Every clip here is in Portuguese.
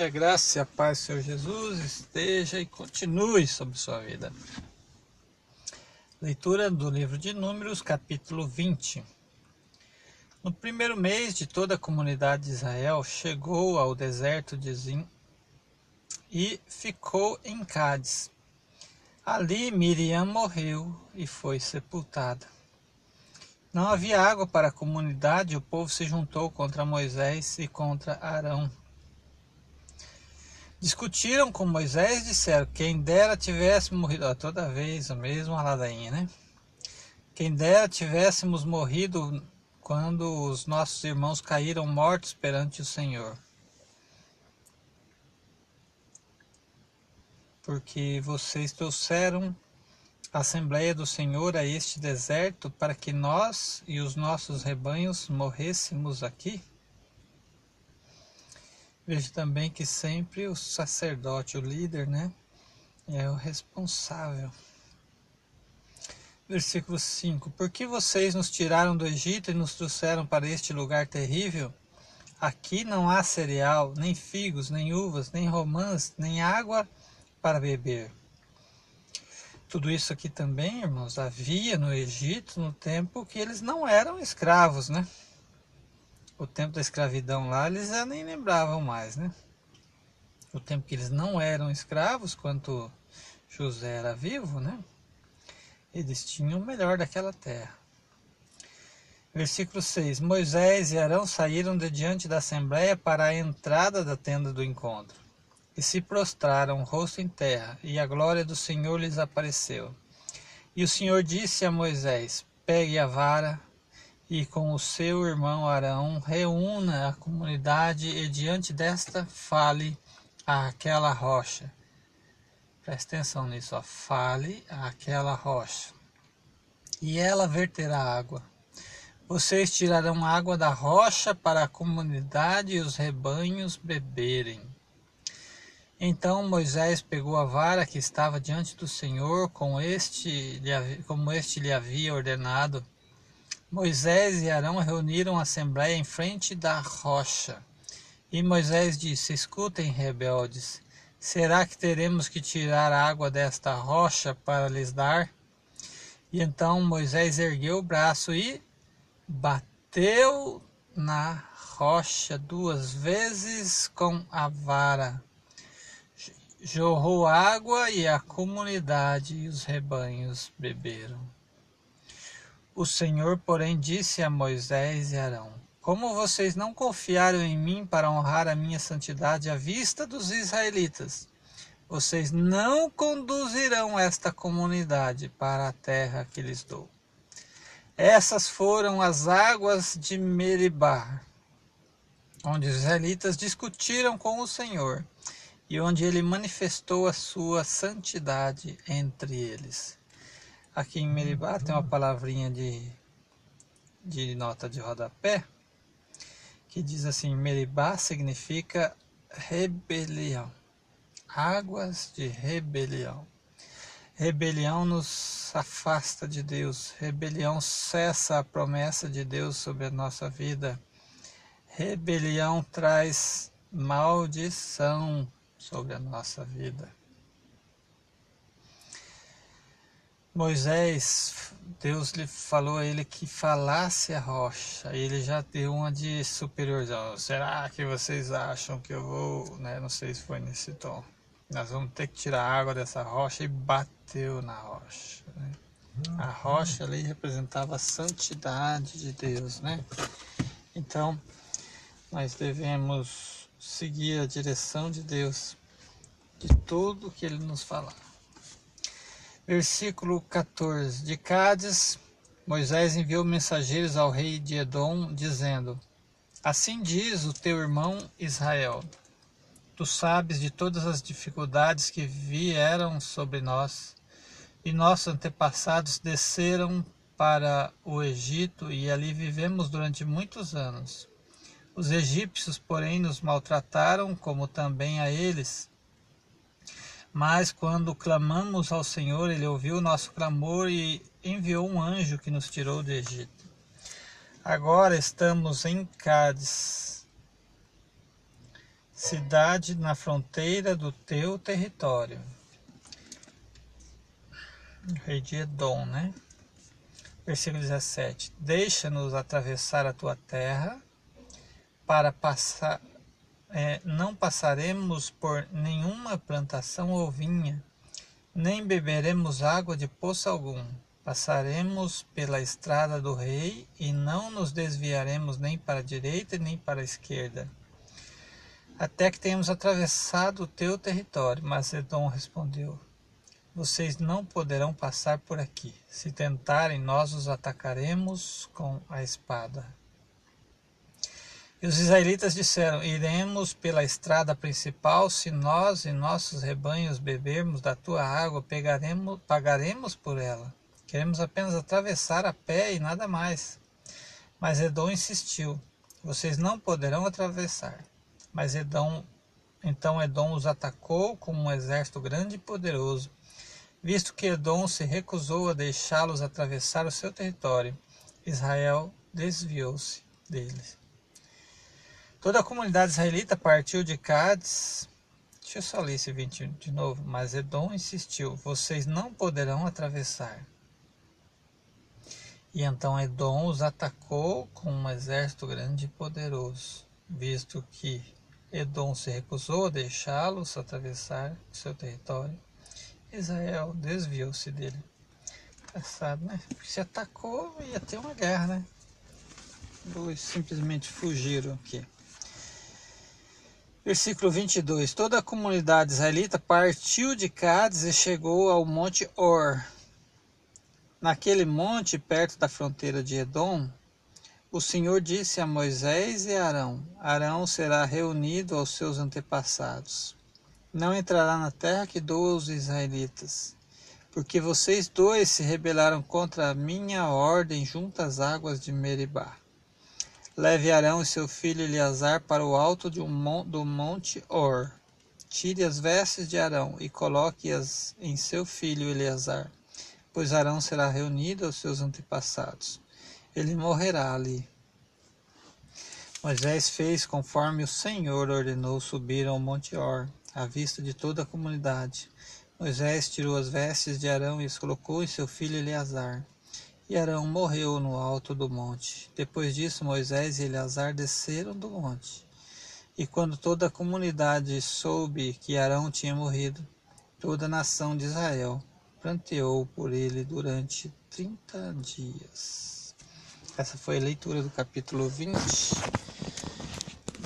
Que a graça e a paz do Senhor Jesus esteja e continue sobre sua vida. Leitura do livro de Números, capítulo 20. No primeiro mês de toda a comunidade de Israel, chegou ao deserto de Zim e ficou em Cádiz. Ali Miriam morreu e foi sepultada. Não havia água para a comunidade, o povo se juntou contra Moisés e contra Arão Discutiram com Moisés e disseram: Quem dera tivesse morrido. Ó, toda vez a mesma ladainha, né? Quem dera tivéssemos morrido quando os nossos irmãos caíram mortos perante o Senhor. Porque vocês trouxeram a Assembleia do Senhor a este deserto para que nós e os nossos rebanhos morrêssemos aqui? Veja também que sempre o sacerdote, o líder, né, é o responsável. Versículo 5: Por que vocês nos tiraram do Egito e nos trouxeram para este lugar terrível? Aqui não há cereal, nem figos, nem uvas, nem romãs, nem água para beber. Tudo isso aqui também, irmãos, havia no Egito no tempo que eles não eram escravos, né? O tempo da escravidão lá, eles já nem lembravam mais, né? O tempo que eles não eram escravos, quando José era vivo, né? Eles tinham o melhor daquela terra. Versículo 6: Moisés e Arão saíram de diante da assembleia para a entrada da tenda do encontro e se prostraram, rosto em terra, e a glória do Senhor lhes apareceu. E o Senhor disse a Moisés: Pegue a vara, e com o seu irmão Arão reúna a comunidade e diante desta fale àquela rocha. Preste atenção nisso, ó. fale àquela rocha. E ela verterá água. Vocês tirarão água da rocha para a comunidade e os rebanhos beberem. Então Moisés pegou a vara que estava diante do Senhor, com este, como este lhe havia ordenado, Moisés e Arão reuniram a assembleia em frente da rocha. E Moisés disse: Escutem, rebeldes, será que teremos que tirar água desta rocha para lhes dar? E então Moisés ergueu o braço e bateu na rocha duas vezes com a vara. Jorrou água e a comunidade e os rebanhos beberam. O Senhor, porém, disse a Moisés e Arão: Como vocês não confiaram em mim para honrar a minha santidade à vista dos israelitas, vocês não conduzirão esta comunidade para a terra que lhes dou. Essas foram as águas de Meribá, onde os israelitas discutiram com o Senhor e onde ele manifestou a sua santidade entre eles. Aqui em Meribá tem uma palavrinha de, de nota de rodapé que diz assim: Meribá significa rebelião, águas de rebelião. Rebelião nos afasta de Deus, rebelião cessa a promessa de Deus sobre a nossa vida. Rebelião traz maldição sobre a nossa vida. Moisés, Deus lhe falou a ele que falasse a rocha. Ele já deu uma de superiorzão. Será que vocês acham que eu vou, né? Não sei se foi nesse tom. Nós vamos ter que tirar a água dessa rocha e bateu na rocha. Né? A rocha ali representava a santidade de Deus, né? Então, nós devemos seguir a direção de Deus de tudo que Ele nos falar. Versículo 14: De Cádiz, Moisés enviou mensageiros ao rei de Edom, dizendo: Assim diz o teu irmão Israel: Tu sabes de todas as dificuldades que vieram sobre nós, e nossos antepassados desceram para o Egito e ali vivemos durante muitos anos. Os egípcios, porém, nos maltrataram, como também a eles mas quando clamamos ao Senhor, Ele ouviu o nosso clamor e enviou um anjo que nos tirou do Egito. Agora estamos em Cádiz. cidade na fronteira do teu território. Rei de Edom, né? Versículo 17: Deixa-nos atravessar a tua terra, para passar, é, não passaremos por nenhuma plantação ou vinha, nem beberemos água de poço algum. Passaremos pela estrada do rei e não nos desviaremos nem para a direita nem para a esquerda, até que tenhamos atravessado o teu território. Mas Edom respondeu: Vocês não poderão passar por aqui. Se tentarem, nós os atacaremos com a espada. E os israelitas disseram: Iremos pela estrada principal, se nós e nossos rebanhos bebermos da tua água, pegaremos, pagaremos por ela. Queremos apenas atravessar a pé e nada mais. Mas Edom insistiu: Vocês não poderão atravessar. Mas Edom, então Edom os atacou com um exército grande e poderoso. Visto que Edom se recusou a deixá-los atravessar o seu território, Israel desviou-se deles. Toda a comunidade israelita partiu de Cádiz. Deixa eu só ler esse 20 de novo. Mas Edom insistiu: Vocês não poderão atravessar. E então Edom os atacou com um exército grande e poderoso, visto que Edom se recusou a deixá-los atravessar seu território. Israel desviou-se dele. Engraçado, né? Porque se atacou, ia ter uma guerra, né? Dois simplesmente fugiram aqui. Versículo 22. Toda a comunidade israelita partiu de Cádiz e chegou ao monte Or. Naquele monte, perto da fronteira de Edom, o Senhor disse a Moisés e Arão: Arão será reunido aos seus antepassados. Não entrará na terra que dou aos israelitas, porque vocês dois se rebelaram contra a minha ordem junto às águas de Meribá. Leve Arão e seu filho Eleazar para o alto um, do monte Or. Tire as vestes de Arão e coloque-as em seu filho Eleazar, pois Arão será reunido aos seus antepassados. Ele morrerá ali. Moisés fez conforme o Senhor ordenou subir ao monte Or, à vista de toda a comunidade. Moisés tirou as vestes de Arão e as colocou em seu filho Eleazar. E Arão morreu no alto do monte. Depois disso, Moisés e Eleazar desceram do monte. E quando toda a comunidade soube que Arão tinha morrido, toda a nação de Israel planteou por ele durante trinta dias. Essa foi a leitura do capítulo 20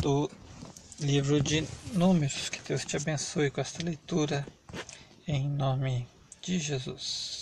do livro de Números. Que Deus te abençoe com esta leitura, em nome de Jesus.